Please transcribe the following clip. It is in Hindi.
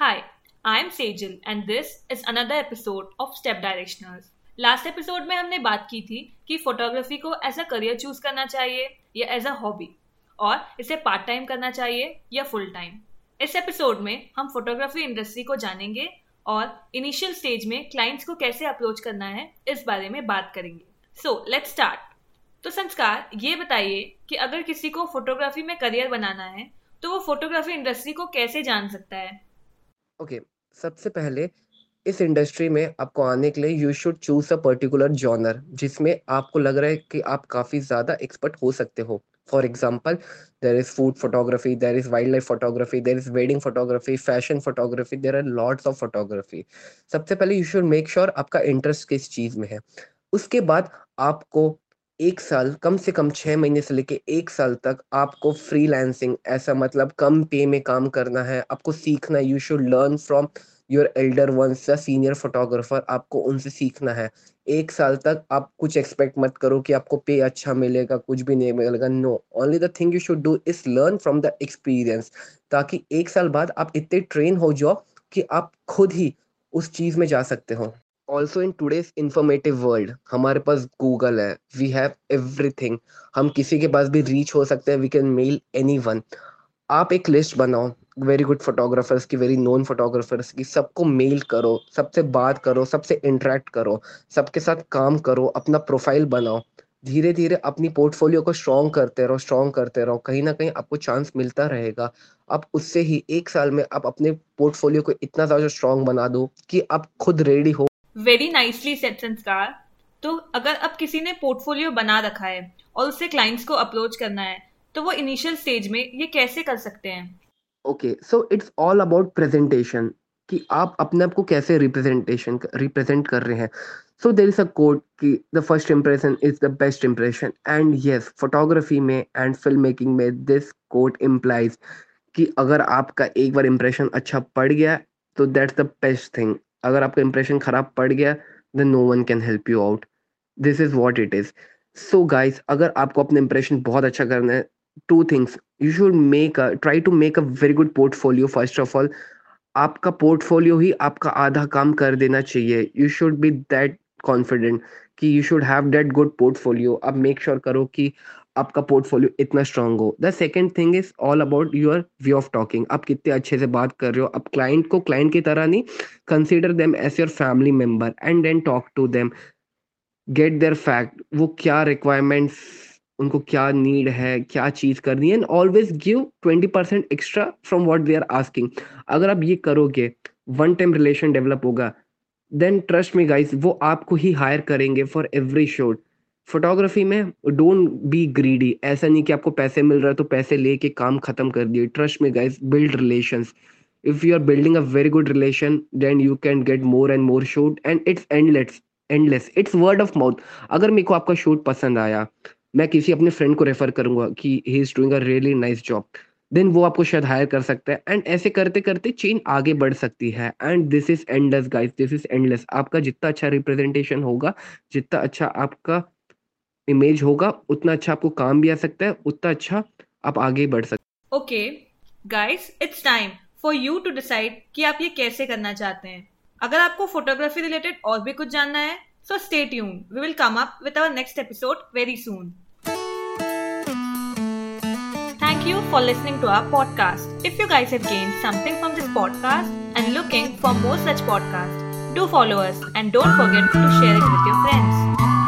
Hi, I'm Sejal and this is another episode of Step Directioners. Last episode में हमने बात की थी कि फोटोग्राफी को एज अ करियर चूज़ करना चाहिए या एज अ हॉबी और इसे पार्ट टाइम करना चाहिए या फुल टाइम इस एपिसोड में हम फोटोग्राफी इंडस्ट्री को जानेंगे और इनिशियल स्टेज में क्लाइंट्स को कैसे अप्रोच करना है इस बारे में बात करेंगे. सो लेट स्टार्ट तो संस्कार ये बताइए कि अगर किसी को फोटोग्राफी में करियर बनाना है तो वो फोटोग्राफी इंडस्ट्री को कैसे जान सकता है? ओके सबसे पहले इस इंडस्ट्री में आपको आने के लिए you should choose a particular genre जिसमें आपको लग रहा है कि आप काफ़ी ज़्यादा एक्सपर्ट हो सकते हो। For example there is food photography there is wildlife photography there is wedding photography fashion photography there are lords of photography सबसे पहले यू शुड मेक श्योर आपका इंटरेस्ट किस चीज़ में है। उसके बाद आपको एक साल, कम से कम छह महीने से लेके एक साल तक आपको फ्रीलांसिंग ऐसा मतलब कम पे में काम करना है, आपको सीखना you should learn from your elder ones या सीनियर फोटोग्राफर आपको उनसे सीखना है। एक साल तक आप कुछ एक्सपेक्ट मत करो कि आपको पे अच्छा मिलेगा, कुछ भी नहीं मिलेगा। No only the thing you should do is learn from the experience ताकि एक साल बाद आप इतने ट्रेन हो जाओ कि आप खुद ही उस चीज़ में जा सकते हो। Also in today's informative world हमारे पास गूगल है वी हैव एवरीथिंग हम किसी के पास भी रीच हो सकते हैं we can mail anyone आप एक लिस्ट बनाओ वेरी गुड फोटोग्राफर्स की वेरी नोन फोटोग्राफर्स की, सबको मेल करो, सबसे बात करो, सबसे इंटरेक्ट करो, सबके साथ काम करो, अपना प्रोफ़ाइल बनाओ. धीरे धीरे अपनी पोर्टफोलियो को स्ट्रॉन्ग करते रहो स्ट्रॉन्ग करते रहो, कहीं ना कहीं आपको चांस मिलता रहेगा. आप उससे ही एक साल में आप अपने पोर्टफोलियो को इतना ज़्यादा स्ट्रॉन्ग बना दो कि आप खुद रेडी हो वेरी नाइसली सेट संस्कार। तो अगर अब किसी ने पोर्टफोलियो बना रखा है और उससे क्लाइंट्स को अप्रोच करना है तो वो इनिशियल स्टेज में ये कैसे कर सकते हैं? Okay so it's all about presentation कि आप अपने आप को कैसे रिप्रेजेंटेशन रिप्रेजेंट कर रहे हैं। So there is a code कि the first impression is the best impression and yes photography में एंड फ़िल्म मेकिंग में दिस कोड इम्प्लाइज कि अगर आपका एक बार इम्प्रेशन अच्छा पड़ गया तो दैट्स द बेस्ट थिंग अगर आपका इंप्रेशन खराब पड़ गया then no one can help you out this is what it is so guys अगर आपको अपना इंप्रेशन बहुत अच्छा करना है two things you should make a try to make a very good portfolio first of all आपका पोर्टफोलियो ही आपका आधा काम कर देना चाहिए. You should be that confident कि you should have that good portfolio आप मेक श्योर करो कि आपका पोर्टफोलियो इतना स्ट्रांग हो। The second thing is all about your way of talking आप कितने अच्छे से बात कर रहे हो। अब क्लाइंट को क्लाइंट की तरह नहीं consider them as your family member and then talk to them get their fact वो क्या रिक्वायरमेंट्स उनको क्या नीड है, क्या चीज़ करनी है and always give twenty percent extra from what they are asking अगर आप ये करोगे वन टाइम रिलेशन डेवलप होगा देन ट्रस्ट मी गाइस वो आपको ही हायर करेंगे फॉर एवरी शोट फोटोग्राफी में डोंट बी ग्रीडी ऐसा नहीं कि आपको पैसे मिल रहा है तो पैसे लेके काम खत्म कर दिए। Trust me guys build relations if you are building a very good relation, then you can get more and more shoot and it's endless endless. It's word of mouth. अगर मेरे को आपका शूट पसंद आया, मैं किसी अपने फ्रेंड को रेफर करूँगा कि he is doing a really nice job then वो आपको शायद हायर कर सकता है। एंड ऐसे करते करते चेन आगे बढ़ सकती है। And this is endless guys this is endless आपका जितना अच्छा रिप्रेजेंटेशन होगा, जितना अच्छा आपका इमेज होगा, उतना अच्छा आपको काम भी आ सकता है, उतना अच्छा आप आगे बढ़ सकते okay guys it's time for you to decide कि आप ये कैसे करना चाहते हैं। अगर आपको फोटोग्राफी रिलेटेड और भी कुछ जानना है so stay tune we will come up with our next episode very soon thank you for listening to our podcast if you guys have gain something from this podcast and looking for more such podcast do follow us and don't forget to share it with your friends